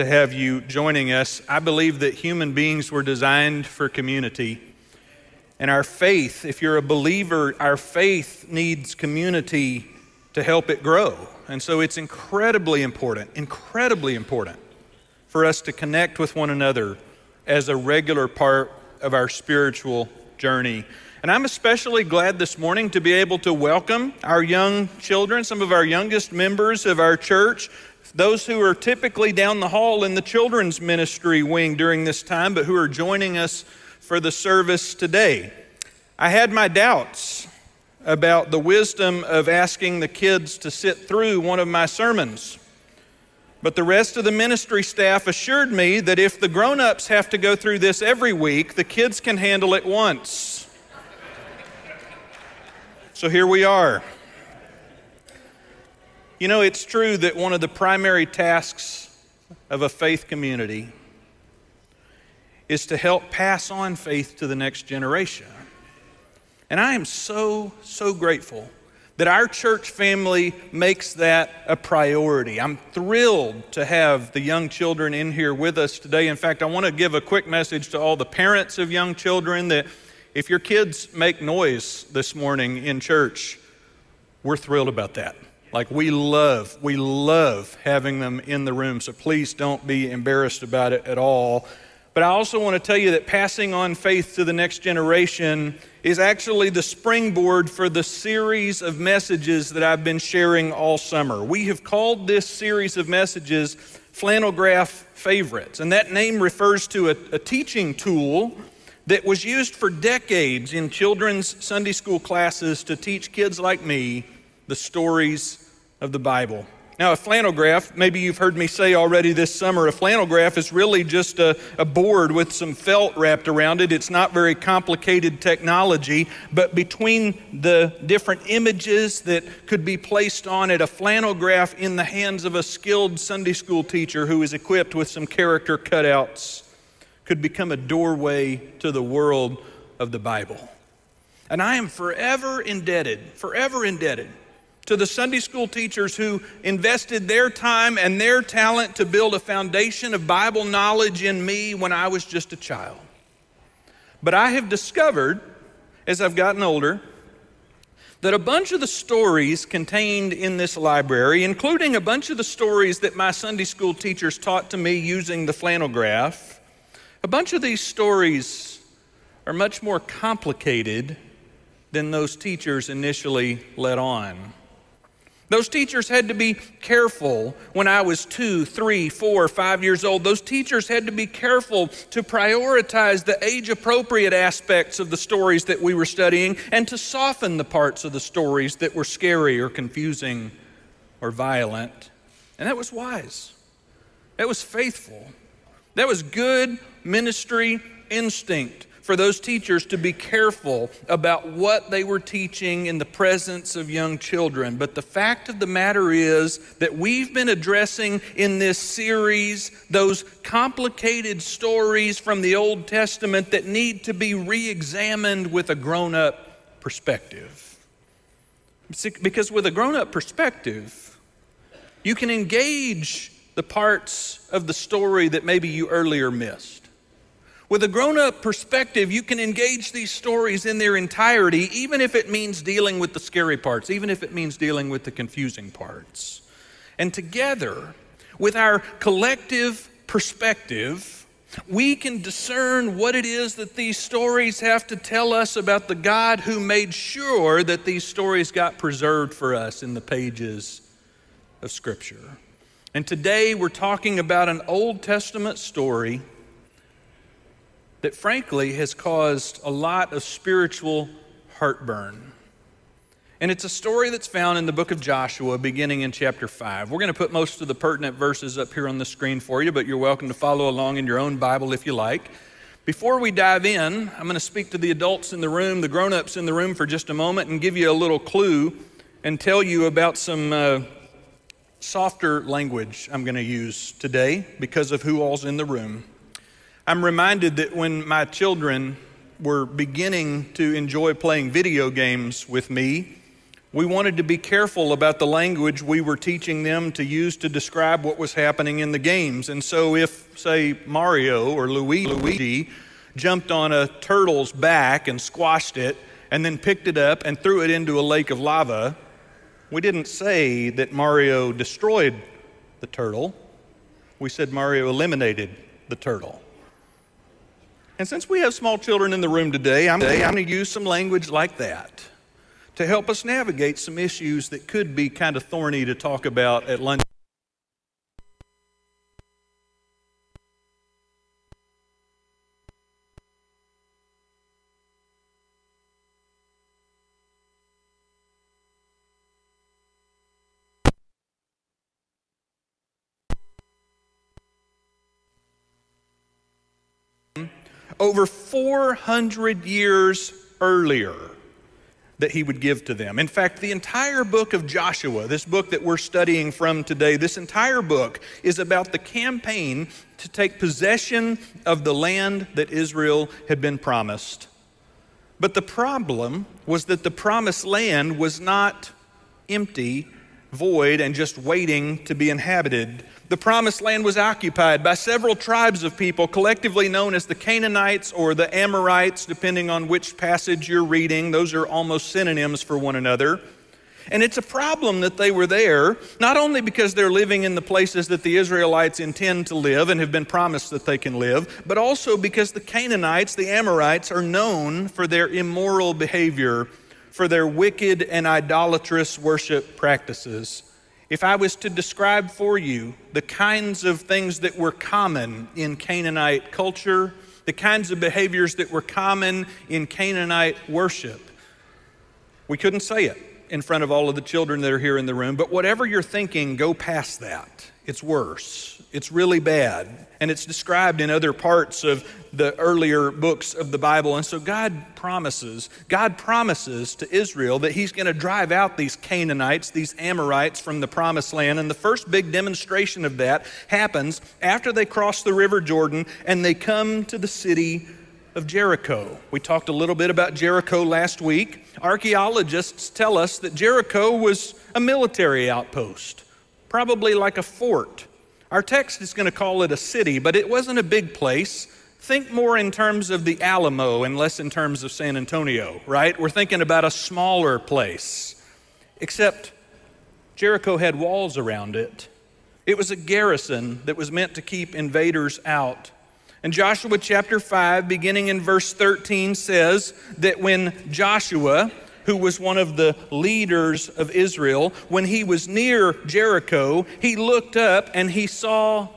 to have you joining us. I believe that human beings were designed for community. And our faith, if you're a believer, our faith needs community to help it grow. And so it's incredibly important, incredibly important for us to connect with one another as a regular part of our spiritual journey. And I'm especially glad this morning to be able to welcome our young children, some of our youngest members of our church those who are typically down the hall in the children's ministry wing during this time, but who are joining us for the service today. I had my doubts about the wisdom of asking the kids to sit through one of my sermons. But the rest of the ministry staff assured me that if the grown ups have to go through this every week, the kids can handle it once. So here we are. You know, it's true that one of the primary tasks of a faith community is to help pass on faith to the next generation. And I am so, so grateful that our church family makes that a priority. I'm thrilled to have the young children in here with us today. In fact, I want to give a quick message to all the parents of young children that if your kids make noise this morning in church, we're thrilled about that. Like we love, we love having them in the room. So please don't be embarrassed about it at all. But I also want to tell you that passing on faith to the next generation is actually the springboard for the series of messages that I've been sharing all summer. We have called this series of messages Flannel Graph Favorites, and that name refers to a, a teaching tool that was used for decades in children's Sunday school classes to teach kids like me the stories of the Bible. Now, a flannel graph, maybe you've heard me say already this summer, a flannel graph is really just a, a, board with some felt wrapped around it. It's not very complicated technology, but between the different images that could be placed on it, a flannel graph in the hands of a skilled Sunday school teacher who is equipped with some character cutouts could become a doorway to the world of the Bible. And I am forever indebted, forever indebted to the Sunday school teachers who invested their time and their talent to build a foundation of Bible knowledge in me when I was just a child. But I have discovered, as I've gotten older, that a bunch of the stories contained in this library, including a bunch of the stories that my Sunday school teachers taught to me using the flannel graph, a bunch of these stories are much more complicated than those teachers initially let on. Those teachers had to be careful when I was two, three, four, five years old. Those teachers had to be careful to prioritize the age appropriate aspects of the stories that we were studying and to soften the parts of the stories that were scary or confusing or violent. And that was wise. That was faithful. That was good ministry instinct for those teachers to be careful about what they were teaching in the presence of young children. But the fact of the matter is that we've been addressing in this series those complicated stories from the Old Testament that need to be re examined with a grown up perspective. Because with a grown up perspective, you can engage the parts of the story that maybe you earlier missed. With a grown up perspective, you can engage these stories in their entirety, even if it means dealing with the scary parts, even if it means dealing with the confusing parts. And together, with our collective perspective, we can discern what it is that these stories have to tell us about the God who made sure that these stories got preserved for us in the pages of Scripture. And today we're talking about an Old Testament story that frankly has caused a lot of spiritual heartburn. And it's a story that's found in the book of Joshua, beginning in chapter 5. We're going to put most of the pertinent verses up here on the screen for you, but you're welcome to follow along in your own Bible if you like. Before we dive in, I'm going to speak to the adults in the room, the grown ups in the room for just a moment, and give you a little clue and tell you about some uh, softer language I'm going to use today because of who all's in the room. I'm reminded that when my children were beginning to enjoy playing video games with me, we wanted to be careful about the language we were teaching them to use to describe what was happening in the games. And so, if, say, Mario or Luigi jumped on a turtle's back and squashed it, and then picked it up and threw it into a lake of lava, we didn't say that Mario destroyed the turtle. We said Mario eliminated the turtle. And since we have small children in the room today, I'm, going to use some language like that to help us navigate some issues that could be kind of thorny to talk about at lunch. Over 400 years earlier that he would give to them. In fact, the entire book of Joshua, this book that we're studying from today, this entire book is about the campaign to take possession of the land that Israel had been promised. But the problem was that the promised land was not empty, void, and just waiting to be inhabited the promised land was occupied by several tribes of people, collectively known as the Canaanites or the Amorites, depending on which passage you're reading. Those are almost synonyms for one another. And it's a problem that they were there, not only because they're living in the places that the Israelites intend to live and have been promised that they can live, but also because the Canaanites, the Amorites, are known for their immoral behavior, for their wicked and idolatrous worship practices. If I was to describe for you the kinds of things that were common in Canaanite culture, the kinds of behaviors that were common in Canaanite worship, we couldn't say it in front of all of the children that are here in the room, but whatever you're thinking, go past that. It's worse. It's really bad. And it's described in other parts of the earlier books of the Bible. And so God promises, God promises to Israel that He's going to drive out these Canaanites, these Amorites from the promised land. And the first big demonstration of that happens after they cross the River Jordan and they come to the city of Jericho. We talked a little bit about Jericho last week. Archaeologists tell us that Jericho was a military outpost, probably like a fort. Our text is going to call it a city, but it wasn't a big place. Think more in terms of the Alamo and less in terms of San Antonio, right? We're thinking about a smaller place. Except Jericho had walls around it. It was a garrison that was meant to keep invaders out. And Joshua chapter 5, beginning in verse 13, says that when Joshua, who was one of the leaders of Israel, when he was near Jericho, he looked up and he saw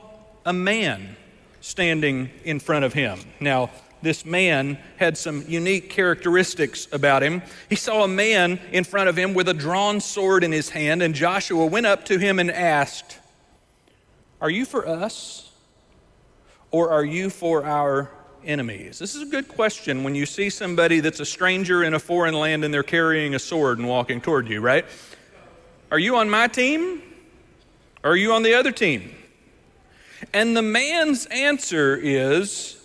a man standing in front of him. Now, this man had some unique characteristics about him. He saw a man in front of him with a drawn sword in his hand, and Joshua went up to him and asked, Are you for us? or are you for our enemies? This is a good question when you see somebody that's a stranger in a foreign land and they're carrying a sword and walking toward you, right? Are you on my team? Or are you on the other team? And the man's answer is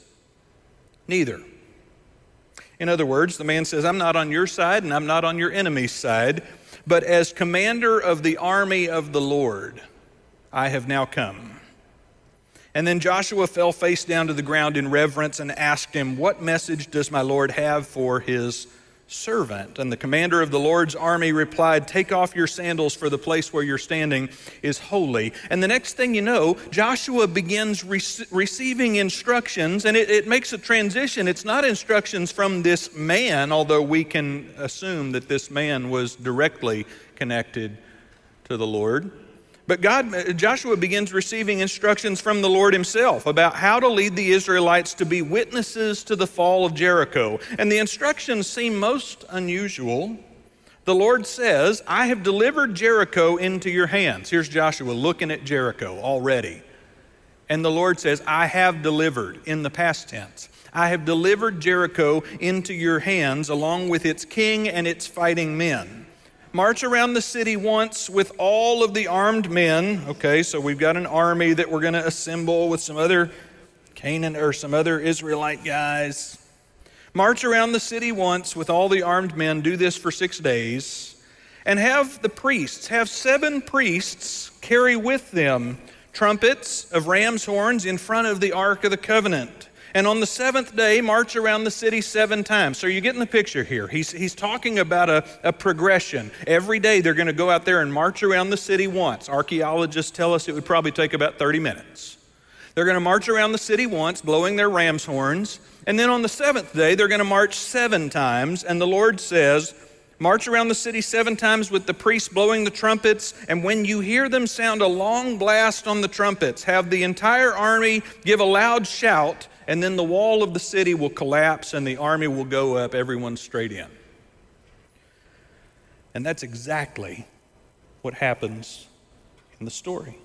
neither. In other words, the man says, I'm not on your side and I'm not on your enemy's side, but as commander of the army of the Lord, I have now come. And then Joshua fell face down to the ground in reverence and asked him, What message does my Lord have for his servant? And the commander of the Lord's army replied, Take off your sandals, for the place where you're standing is holy. And the next thing you know, Joshua begins re- receiving instructions, and it, it makes a transition. It's not instructions from this man, although we can assume that this man was directly connected to the Lord. But God, uh, Joshua begins receiving instructions from the Lord himself about how to lead the Israelites to be witnesses to the fall of Jericho. And the instructions seem most unusual. The Lord says, I have delivered Jericho into your hands. Here's Joshua looking at Jericho already. And the Lord says, I have delivered in the past tense. I have delivered Jericho into your hands along with its king and its fighting men. March around the city once with all of the armed men. Okay, so we've got an army that we're going to assemble with some other Canaan or some other Israelite guys. March around the city once with all the armed men. Do this for six days. And have the priests, have seven priests carry with them trumpets of ram's horns in front of the Ark of the Covenant. And on the seventh day, march around the city seven times. So you're getting the picture here. He's, he's talking about a, a progression. Every day they're going to go out there and march around the city once. Archaeologists tell us it would probably take about 30 minutes. They're going to march around the city once, blowing their ram's horns. And then on the seventh day, they're going to march seven times. And the Lord says, March around the city seven times with the priests blowing the trumpets, and when you hear them sound a long blast on the trumpets, have the entire army give a loud shout, and then the wall of the city will collapse and the army will go up, everyone straight in. And that's exactly what happens in the story.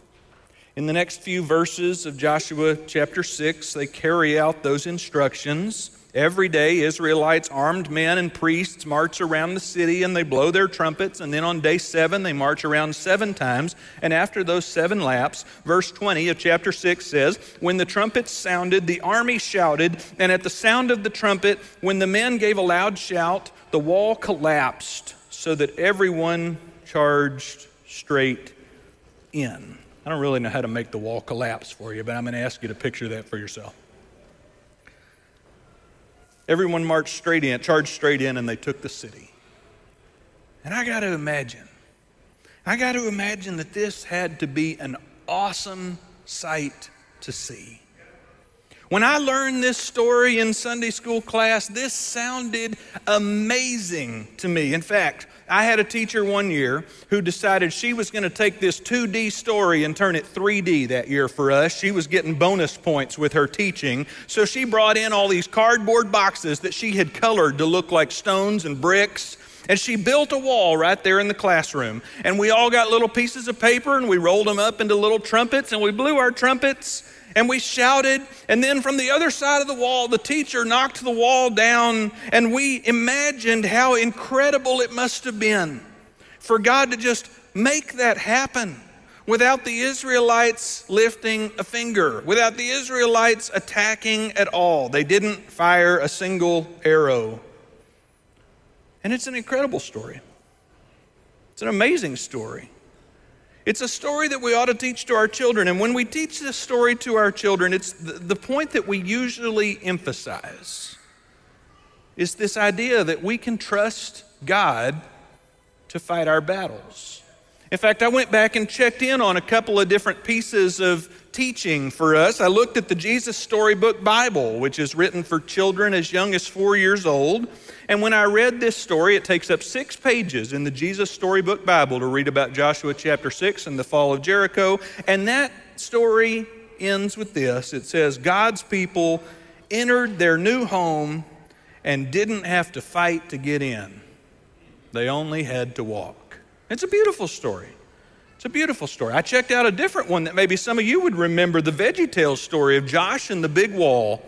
In the next few verses of Joshua chapter 6, they carry out those instructions. Every day, Israelites, armed men and priests, march around the city and they blow their trumpets. And then on day seven, they march around seven times. And after those seven laps, verse 20 of chapter 6 says, When the trumpets sounded, the army shouted. And at the sound of the trumpet, when the men gave a loud shout, the wall collapsed so that everyone charged straight in. I don't really know how to make the wall collapse for you, but I'm going to ask you to picture that for yourself. Everyone marched straight in, charged straight in, and they took the city. And I got to imagine, I got to imagine that this had to be an awesome sight to see. When I learned this story in Sunday school class, this sounded amazing to me. In fact, I had a teacher one year who decided she was going to take this 2D story and turn it 3D that year for us. She was getting bonus points with her teaching. So she brought in all these cardboard boxes that she had colored to look like stones and bricks. And she built a wall right there in the classroom. And we all got little pieces of paper and we rolled them up into little trumpets and we blew our trumpets and we shouted. And then from the other side of the wall, the teacher knocked the wall down, and we imagined how incredible it must have been for God to just make that happen without the Israelites lifting a finger, without the Israelites attacking at all. They didn't fire a single arrow. And it's an incredible story. It's an amazing story. It's a story that we ought to teach to our children. And when we teach this story to our children, it's the, the point that we usually emphasize is this idea that we can trust God to fight our battles. In fact, I went back and checked in on a couple of different pieces of teaching for us. I looked at the Jesus Storybook Bible, which is written for children as young as four years old. And when I read this story, it takes up six pages in the Jesus Storybook Bible to read about Joshua chapter 6 and the fall of Jericho. And that story ends with this it says, God's people entered their new home and didn't have to fight to get in, they only had to walk. It's a beautiful story. It's a beautiful story. I checked out a different one that maybe some of you would remember the Veggie Tales story of Josh and the big wall.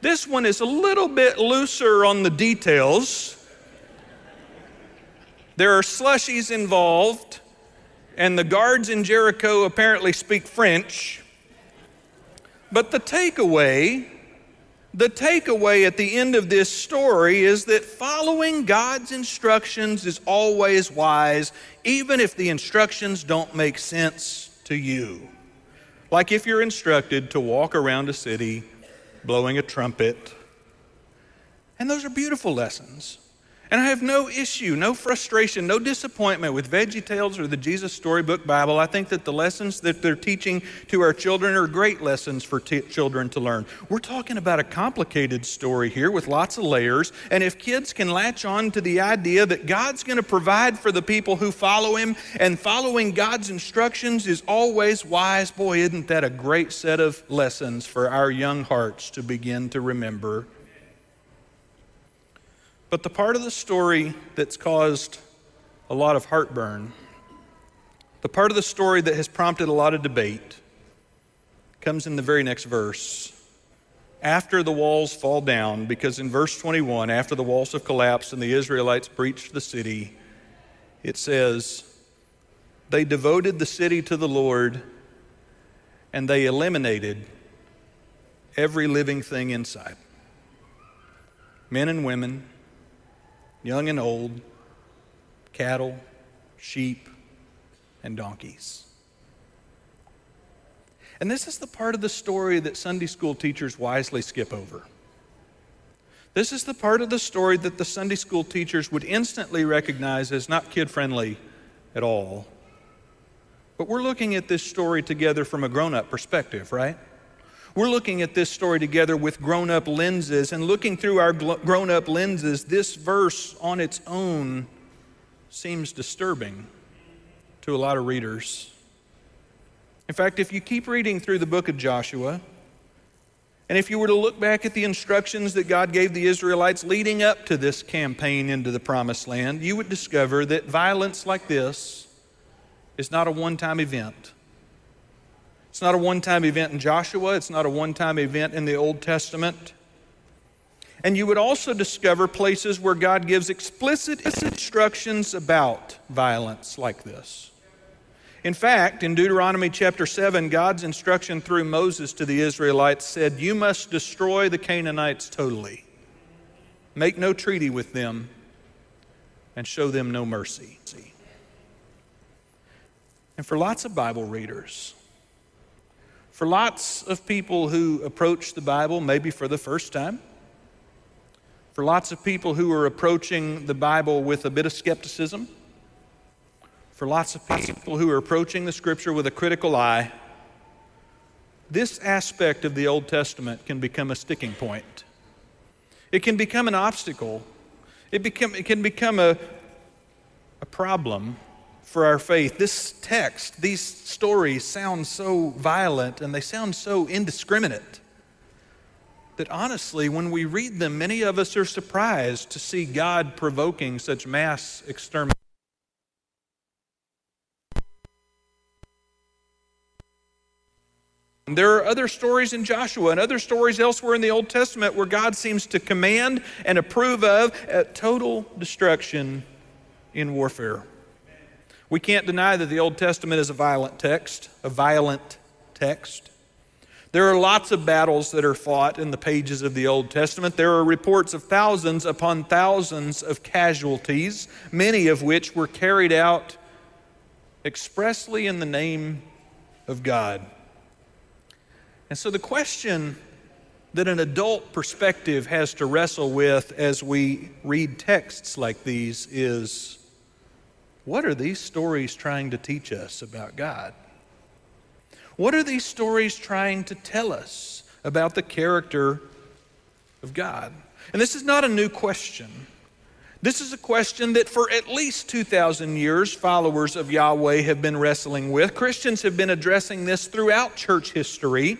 This one is a little bit looser on the details. There are slushies involved, and the guards in Jericho apparently speak French. But the takeaway, the takeaway at the end of this story is that following God's instructions is always wise, even if the instructions don't make sense to you. Like if you're instructed to walk around a city blowing a trumpet. And those are beautiful lessons. And I have no issue, no frustration, no disappointment with Veggie Tales or the Jesus Storybook Bible. I think that the lessons that they're teaching to our children are great lessons for t- children to learn. We're talking about a complicated story here with lots of layers. And if kids can latch on to the idea that God's going to provide for the people who follow Him and following God's instructions is always wise, boy, isn't that a great set of lessons for our young hearts to begin to remember but the part of the story that's caused a lot of heartburn. The part of the story that has prompted a lot of debate comes in the very next verse. After the walls fall down, because in verse 21, after the walls have collapsed and the Israelites breached the city, it says, They devoted the city to the Lord and they eliminated every living thing inside men and women, young and old, cattle, sheep, and donkeys. And this is the part of the story that Sunday school teachers wisely skip over. This is the part of the story that the Sunday school teachers would instantly recognize as not kid friendly at all. But we're looking at this story together from a grown up perspective, right? We're looking at this story together with grown up lenses, and looking through our grown up lenses, this verse on its own seems disturbing to a lot of readers. In fact, if you keep reading through the book of Joshua, and if you were to look back at the instructions that God gave the Israelites leading up to this campaign into the promised land, you would discover that violence like this is not a one time event. It's not a one time event in Joshua, it's not a one time event in the Old Testament. And you would also discover places where God gives explicit instructions about violence like this. In fact, in Deuteronomy chapter 7, God's instruction through Moses to the Israelites said, You must destroy the Canaanites totally, make no treaty with them, and show them no mercy. And for lots of Bible readers, for lots of people who approach the Bible maybe for the first time, for lots of people who are approaching the Bible with a bit of skepticism, for lots of people who are approaching the Scripture with a critical eye, this aspect of the Old Testament can become a sticking point. It can become an obstacle. It, become, it can become a, a problem for our faith. This text, these stories sound so violent and they sound so indiscriminate that honestly, when we read them, many of us are surprised to see God provoking such mass extermination. There are other stories in Joshua and other stories elsewhere in the Old Testament where God seems to command and approve of total destruction in warfare. We can't deny that the Old Testament is a violent text, a violent text. There are lots of battles that are fought in the pages of the Old Testament. There are reports of thousands upon thousands of casualties, many of which were carried out expressly in the name of God. And so the question that an adult perspective has to wrestle with as we read texts like these is what are these stories trying to teach us about God? What are these stories trying to tell us about the character of God? And this is not a new question. This is a question that for at least 2,000 years, followers of Yahweh have been wrestling with. Christians have been addressing this throughout church history,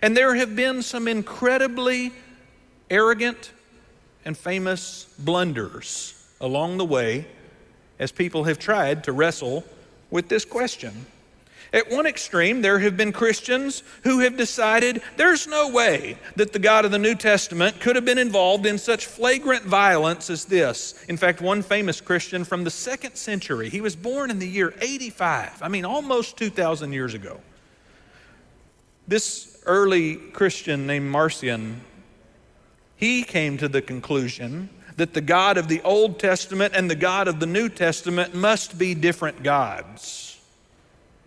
and there have been some incredibly arrogant and famous blunders along the way as people have tried to wrestle with this question. At one extreme, there have been Christians who have decided there's no way that the God of the New Testament could have been involved in such flagrant violence as this. In fact, one famous Christian from the second century, he was born in the year 85, I mean, almost 2,000 years ago. This early Christian named Marcion, he came to the conclusion that the God of the Old Testament and the God of the New Testament must be different gods.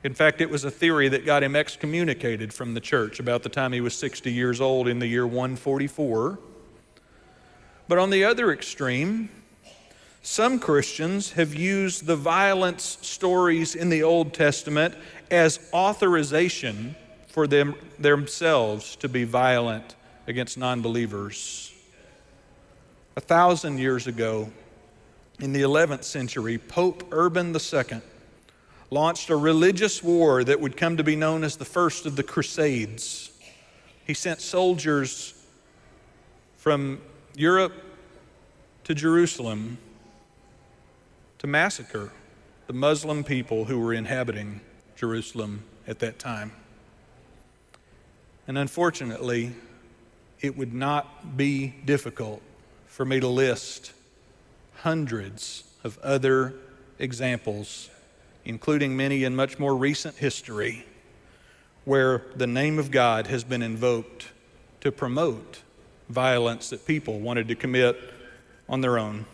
In fact, it was a theory that got him excommunicated from the church about the time he was 60 years old in the year 144. But on the other extreme, some Christians have used the violence stories in the Old Testament as authorization for them themselves to be violent against non believers. A thousand years ago, in the 11th century, Pope Urban II launched a religious war that would come to be known as the first of the Crusades. He sent soldiers from Europe to Jerusalem to massacre the Muslim people who were inhabiting Jerusalem at that time. And unfortunately, it would not be difficult for me to list hundreds of other examples, including many in much more recent history, where the name of God has been invoked to promote violence that people wanted to commit on their own.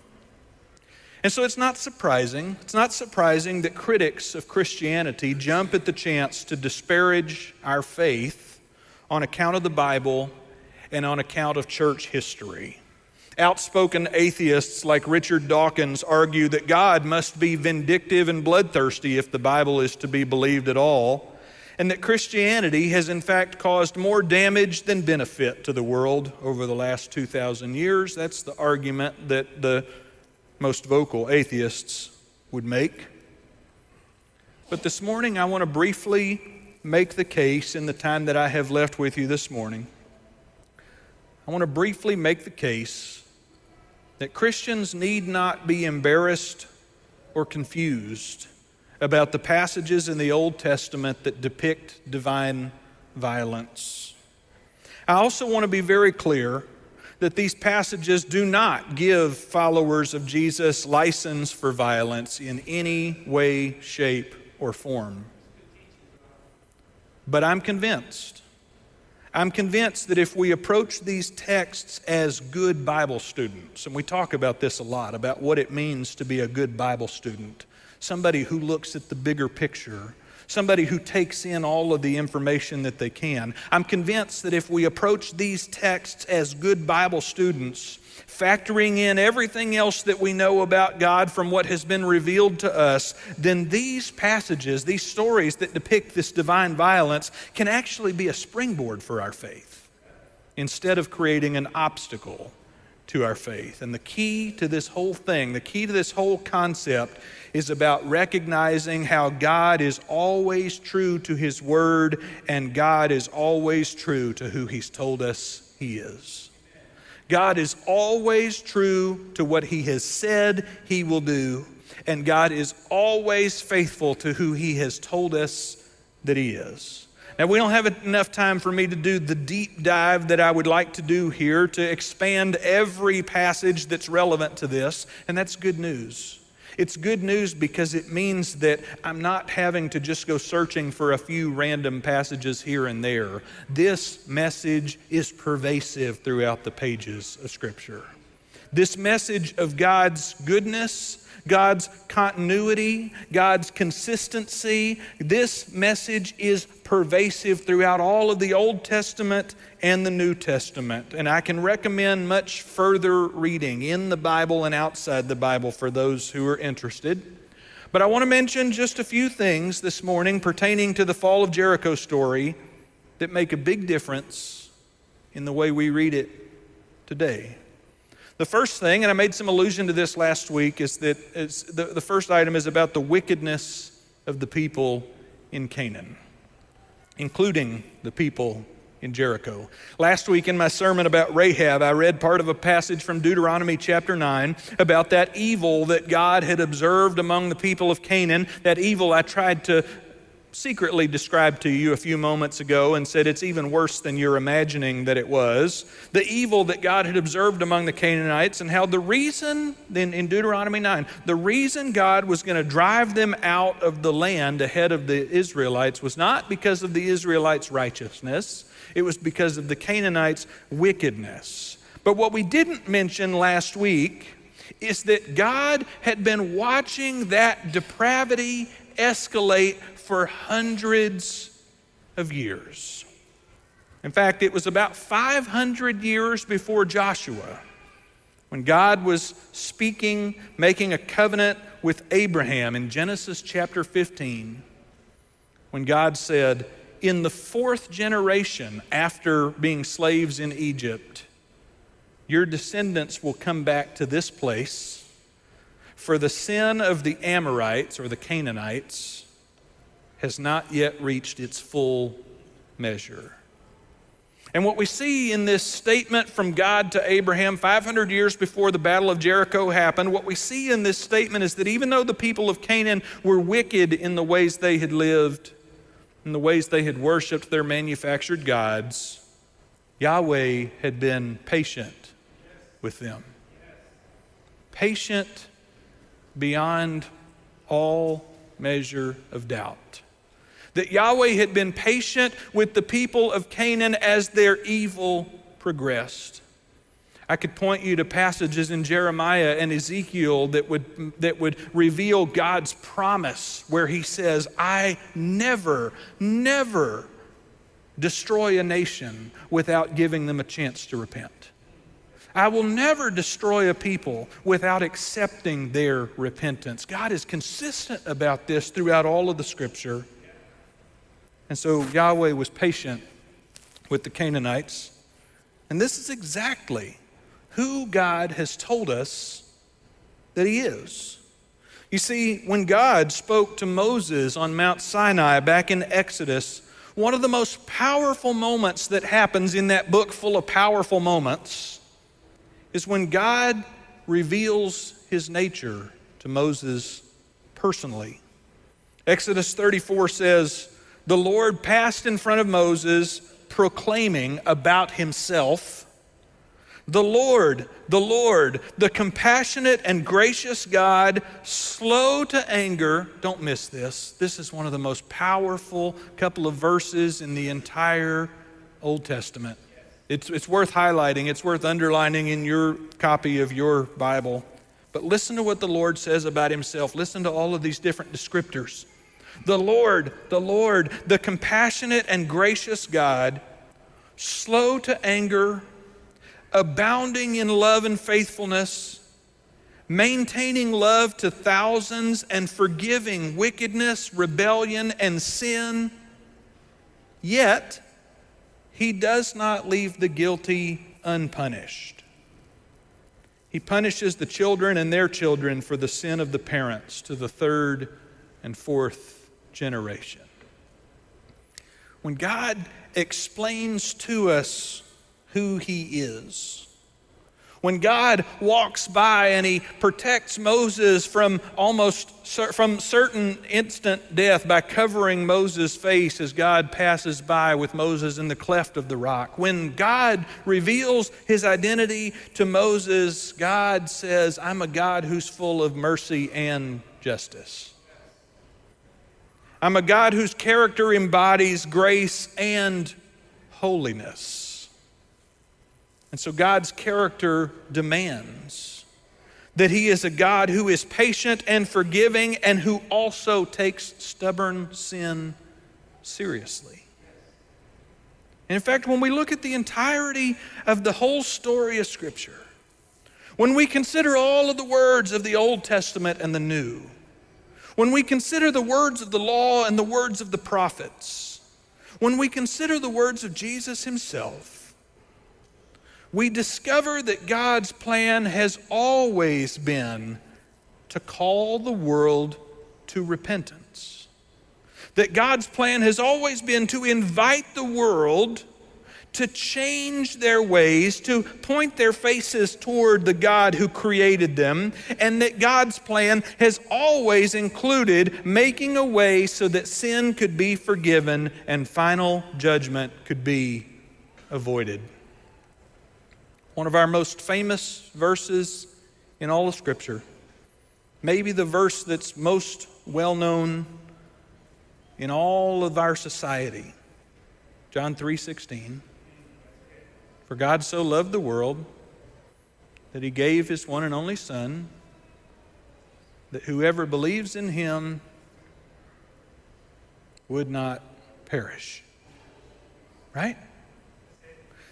And so it's not surprising, it's not surprising that critics of Christianity jump at the chance to disparage our faith on account of the Bible and on account of church history. Outspoken atheists like Richard Dawkins argue that God must be vindictive and bloodthirsty if the Bible is to be believed at all, and that Christianity has in fact caused more damage than benefit to the world over the last 2,000 years. That's the argument that the most vocal atheists would make. But this morning, I want to briefly make the case in the time that I have left with you this morning. I want to briefly make the case that Christians need not be embarrassed or confused about the passages in the Old Testament that depict divine violence. I also want to be very clear that these passages do not give followers of Jesus license for violence in any way, shape, or form. But I'm convinced. I'm convinced that if we approach these texts as good Bible students, and we talk about this a lot about what it means to be a good Bible student, somebody who looks at the bigger picture, somebody who takes in all of the information that they can. I'm convinced that if we approach these texts as good Bible students, factoring in everything else that we know about God from what has been revealed to us, then these passages, these stories that depict this divine violence, can actually be a springboard for our faith instead of creating an obstacle to our faith. And the key to this whole thing, the key to this whole concept, is about recognizing how God is always true to His Word and God is always true to who He's told us He is. God is always true to what He has said He will do, and God is always faithful to who He has told us that He is. Now, we don't have enough time for me to do the deep dive that I would like to do here to expand every passage that's relevant to this, and that's good news. It's good news because it means that I'm not having to just go searching for a few random passages here and there. This message is pervasive throughout the pages of Scripture. This message of God's goodness God's continuity, God's consistency. This message is pervasive throughout all of the Old Testament and the New Testament. And I can recommend much further reading in the Bible and outside the Bible for those who are interested. But I want to mention just a few things this morning pertaining to the fall of Jericho story that make a big difference in the way we read it today. The first thing, and I made some allusion to this last week, is that the, the first item is about the wickedness of the people in Canaan, including the people in Jericho. Last week in my sermon about Rahab, I read part of a passage from Deuteronomy chapter 9 about that evil that God had observed among the people of Canaan. That evil I tried to secretly described to you a few moments ago and said it's even worse than you're imagining that it was. The evil that God had observed among the Canaanites, and how the reason, then in Deuteronomy 9, the reason God was going to drive them out of the land ahead of the Israelites was not because of the Israelites' righteousness, it was because of the Canaanites' wickedness. But what we didn't mention last week is that God had been watching that depravity escalate for hundreds of years. In fact, it was about 500 years before Joshua when God was speaking, making a covenant with Abraham in Genesis chapter 15, when God said, In the fourth generation after being slaves in Egypt, your descendants will come back to this place, for the sin of the Amorites or the Canaanites has not yet reached its full measure. And what we see in this statement from God to Abraham 500 years before the Battle of Jericho happened, what we see in this statement is that even though the people of Canaan were wicked in the ways they had lived, in the ways they had worshiped their manufactured gods, Yahweh had been patient with them. Patient beyond all measure of doubt that Yahweh had been patient with the people of Canaan as their evil progressed. I could point you to passages in Jeremiah and Ezekiel that would, that would reveal God's promise, where He says, I never, never destroy a nation without giving them a chance to repent. I will never destroy a people without accepting their repentance. God is consistent about this throughout all of the scripture. And so Yahweh was patient with the Canaanites. And this is exactly who God has told us that He is. You see, when God spoke to Moses on Mount Sinai back in Exodus, one of the most powerful moments that happens in that book full of powerful moments is when God reveals His nature to Moses personally. Exodus 34 says, the Lord passed in front of Moses, proclaiming about himself The Lord, the Lord, the compassionate and gracious God, slow to anger. Don't miss this. This is one of the most powerful couple of verses in the entire Old Testament. It's, it's worth highlighting, it's worth underlining in your copy of your Bible. But listen to what the Lord says about himself. Listen to all of these different descriptors. The Lord, the Lord, the compassionate and gracious God, slow to anger, abounding in love and faithfulness, maintaining love to thousands, and forgiving wickedness, rebellion, and sin. Yet, he does not leave the guilty unpunished. He punishes the children and their children for the sin of the parents to the third and fourth generation. When God explains to us who He is, when God walks by and he protects Moses from almost from certain instant death by covering Moses' face as God passes by with Moses in the cleft of the rock. When God reveals his identity to Moses, God says, "I'm a God who's full of mercy and justice." I'm a God whose character embodies grace and holiness. And so God's character demands that He is a God who is patient and forgiving and who also takes stubborn sin seriously. And in fact, when we look at the entirety of the whole story of Scripture, when we consider all of the words of the Old Testament and the New, when we consider the words of the law and the words of the prophets, when we consider the words of Jesus himself, we discover that God's plan has always been to call the world to repentance. That God's plan has always been to invite the world to change their ways, to point their faces toward the God who created them, and that God's plan has always included making a way so that sin could be forgiven and final judgment could be avoided. One of our most famous verses in all of Scripture, maybe the verse that's most well known in all of our society, John 3 16. For God so loved the world that he gave his one and only Son, that whoever believes in him would not perish. Right?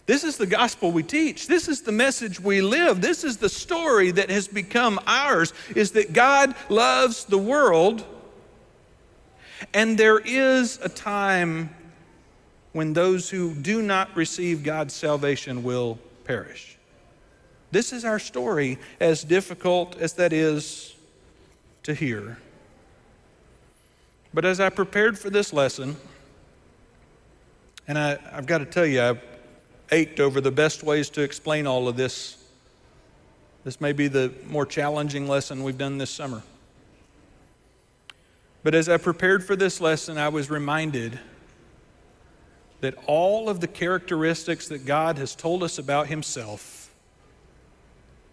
This is the gospel we teach. This is the message we live. This is the story that has become ours is that God loves the world and there is a time when those who do not receive God's salvation will perish. This is our story, as difficult as that is to hear. But as I prepared for this lesson, and I, have got to tell you, I ached over the best ways to explain all of this. This may be the more challenging lesson we've done this summer. But as I prepared for this lesson, I was reminded that all of the characteristics that God has told us about Himself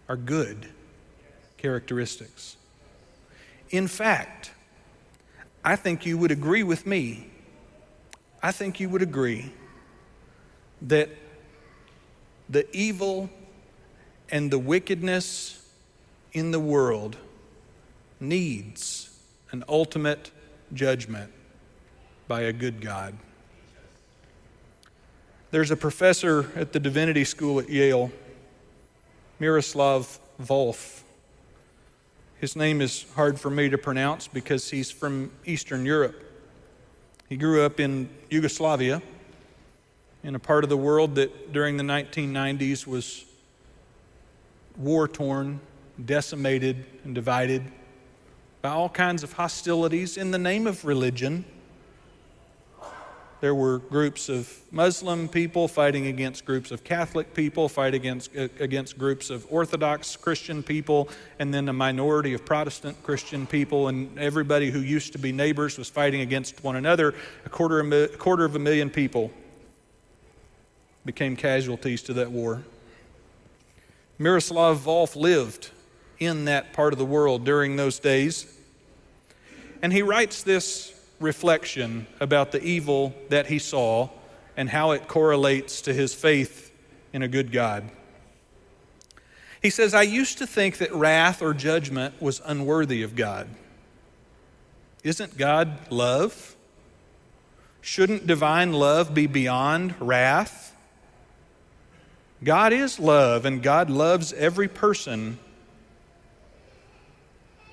are good characteristics. In fact, I think you would agree with me. I think you would agree that the evil and the wickedness in the world needs an ultimate judgment by a good God. There's a professor at the Divinity School at Yale, Miroslav Volf. His name is hard for me to pronounce because he's from Eastern Europe. He grew up in Yugoslavia, in a part of the world that during the 1990s was war torn, decimated, and divided by all kinds of hostilities in the name of religion. There were groups of Muslim people fighting against groups of Catholic people, fighting against, uh, against groups of Orthodox Christian people, and then a minority of Protestant Christian people, and everybody who used to be neighbors was fighting against one another. A quarter, a quarter of a million people became casualties to that war. Miroslav Volf lived in that part of the world during those days. And he writes this reflection about the evil that he saw and how it correlates to his faith in a good God. He says, I used to think that wrath or judgment was unworthy of God. Isn't God love? Shouldn't divine love be beyond wrath? God is love, and God loves every person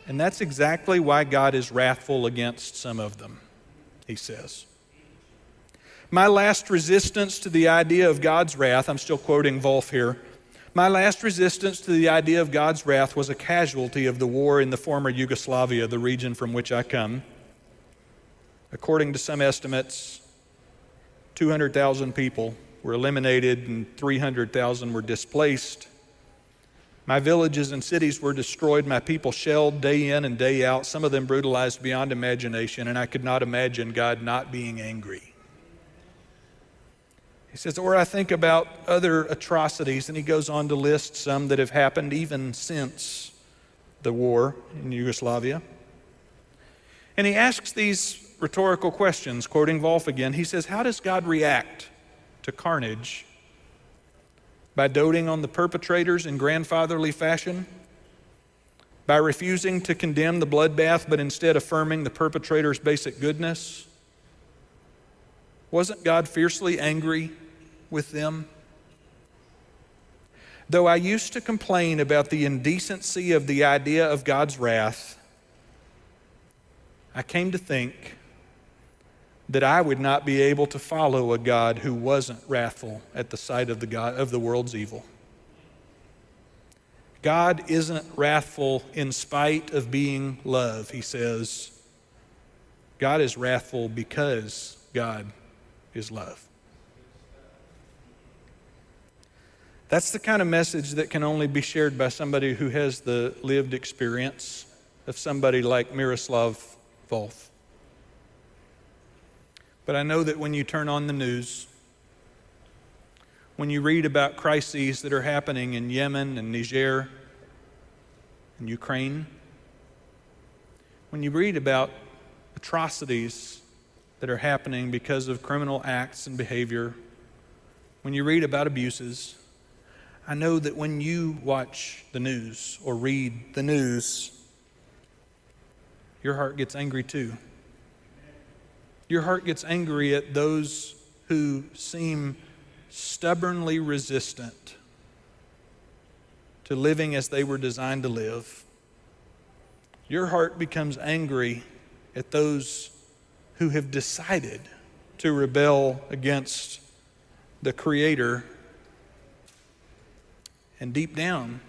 and that's exactly why God is wrathful against some of them, he says. My last resistance to the idea of God's wrath, I'm still quoting Volf here. My last resistance to the idea of God's wrath was a casualty of the war in the former Yugoslavia, the region from which I come. According to some estimates, 200,000 people were eliminated and 300,000 were displaced. My villages and cities were destroyed, my people shelled day in and day out, some of them brutalized beyond imagination, and I could not imagine God not being angry. He says, or I think about other atrocities, and he goes on to list some that have happened even since the war in Yugoslavia. And he asks these rhetorical questions, quoting Volf again. He says, How does God react to carnage by doting on the perpetrators in grandfatherly fashion, by refusing to condemn the bloodbath but instead affirming the perpetrator's basic goodness? Wasn't God fiercely angry with them? Though I used to complain about the indecency of the idea of God's wrath, I came to think that I would not be able to follow a God who wasn't wrathful at the sight of the, God, of the world's evil. God isn't wrathful in spite of being love, he says. God is wrathful because God is love. That's the kind of message that can only be shared by somebody who has the lived experience of somebody like Miroslav Volf. But I know that when you turn on the news, when you read about crises that are happening in Yemen and Niger and Ukraine, when you read about atrocities that are happening because of criminal acts and behavior, when you read about abuses, I know that when you watch the news or read the news, your heart gets angry too. Your heart gets angry at those who seem stubbornly resistant to living as they were designed to live. Your heart becomes angry at those who have decided to rebel against the Creator. And deep down,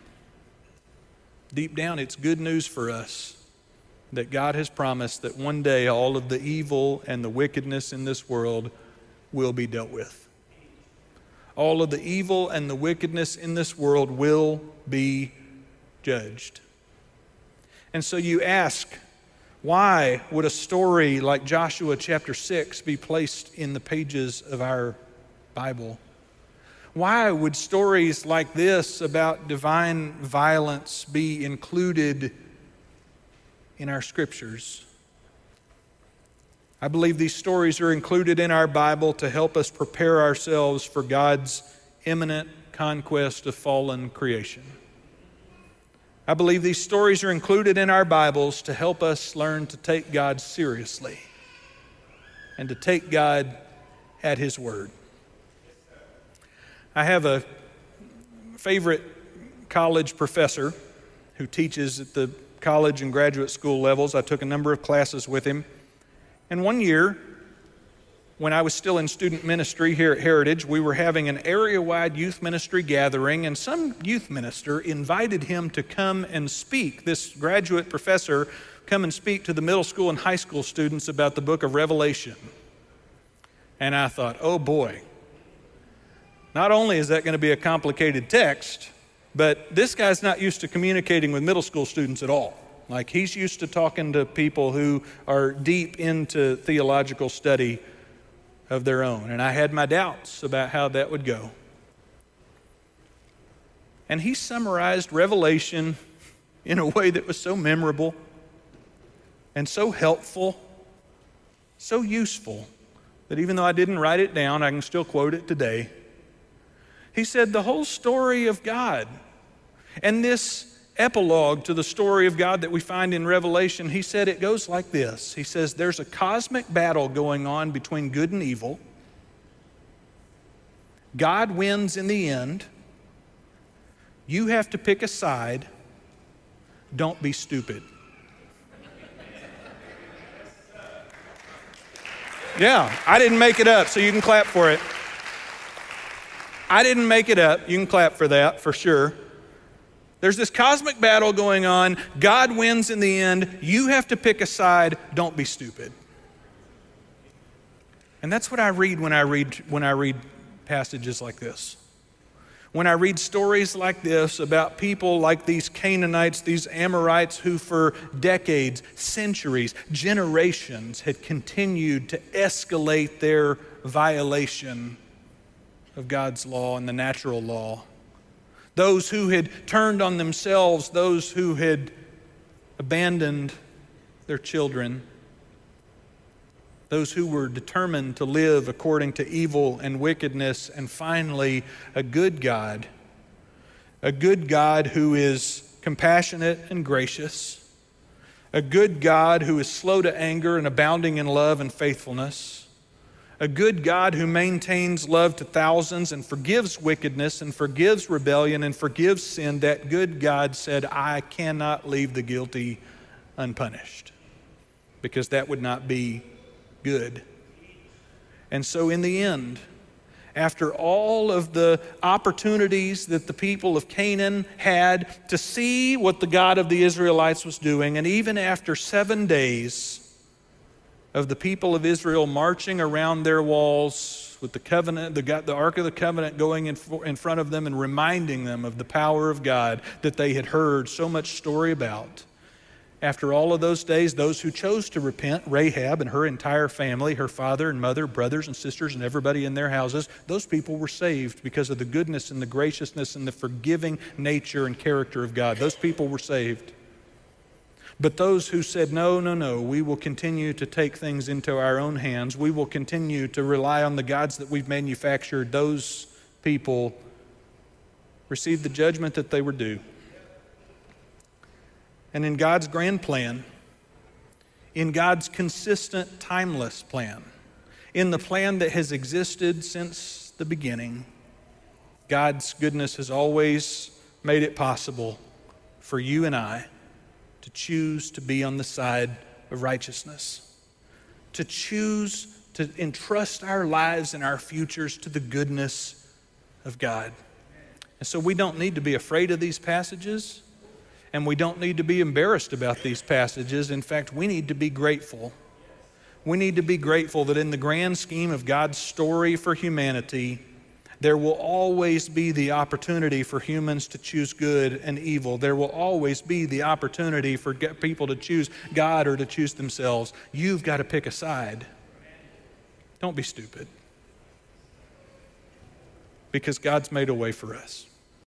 deep down, it's good news for us that God has promised that one day all of the evil and the wickedness in this world will be dealt with. all of the evil and the wickedness in this world will be judged. And so you ask, why would a story like Joshua chapter 6 be placed in the pages of our Bible? Why would stories like this about divine violence be included in our scriptures? I believe these stories are included in our Bible to help us prepare ourselves for God's imminent conquest of fallen creation. I believe these stories are included in our Bibles to help us learn to take God seriously and to take God at His word. I have a favorite college professor who teaches at the college and graduate school levels. I took a number of classes with him. And one year, when I was still in student ministry here at Heritage, we were having an area wide youth ministry gathering, and some youth minister invited him to come and speak. This graduate professor come and speak to the middle school and high school students about the book of Revelation. And I thought, oh boy, not only is that going to be a complicated text, but this guy's not used to communicating with middle school students at all. Like he's used to talking to people who are deep into theological study of their own. And I had my doubts about how that would go. And he summarized Revelation in a way that was so memorable and so helpful, so useful, that even though I didn't write it down, I can still quote it today. He said, The whole story of God and this epilogue to the story of God that we find in Revelation, he said it goes like this He says, There's a cosmic battle going on between good and evil. God wins in the end. You have to pick a side. Don't be stupid. Yeah, I didn't make it up, so you can clap for it. I didn't make it up. You can clap for that, for sure. There's this cosmic battle going on. God wins in the end. You have to pick a side. Don't be stupid. And that's what I read when I read when I read passages like this. When I read stories like this about people like these Canaanites, these Amorites who for decades, centuries, generations had continued to escalate their violation of God's law and the natural law. Those who had turned on themselves, those who had abandoned their children, those who were determined to live according to evil and wickedness, and finally, a good God, a good God who is compassionate and gracious, a good God who is slow to anger and abounding in love and faithfulness a good God who maintains love to thousands and forgives wickedness and forgives rebellion and forgives sin, that good God said, I cannot leave the guilty unpunished because that would not be good. And so, in the end, after all of the opportunities that the people of Canaan had to see what the God of the Israelites was doing, and even after seven days, of the people of Israel marching around their walls with the covenant, the, the Ark of the Covenant going in, in front of them and reminding them of the power of God that they had heard so much story about. After all of those days, those who chose to repent, Rahab and her entire family, her father and mother, brothers and sisters, and everybody in their houses, those people were saved because of the goodness and the graciousness and the forgiving nature and character of God. Those people were saved. But those who said, no, no, no, we will continue to take things into our own hands, we will continue to rely on the gods that we've manufactured, those people received the judgment that they were due. And in God's grand plan, in God's consistent, timeless plan, in the plan that has existed since the beginning, God's goodness has always made it possible for you and I to choose to be on the side of righteousness, to choose to entrust our lives and our futures to the goodness of God. And so we don't need to be afraid of these passages, and we don't need to be embarrassed about these passages. In fact, we need to be grateful. We need to be grateful that in the grand scheme of God's story for humanity, There will always be the opportunity for humans to choose good and evil. There will always be the opportunity for people to choose God or to choose themselves. You've got to pick a side. Don't be stupid. Because God's made a way for us.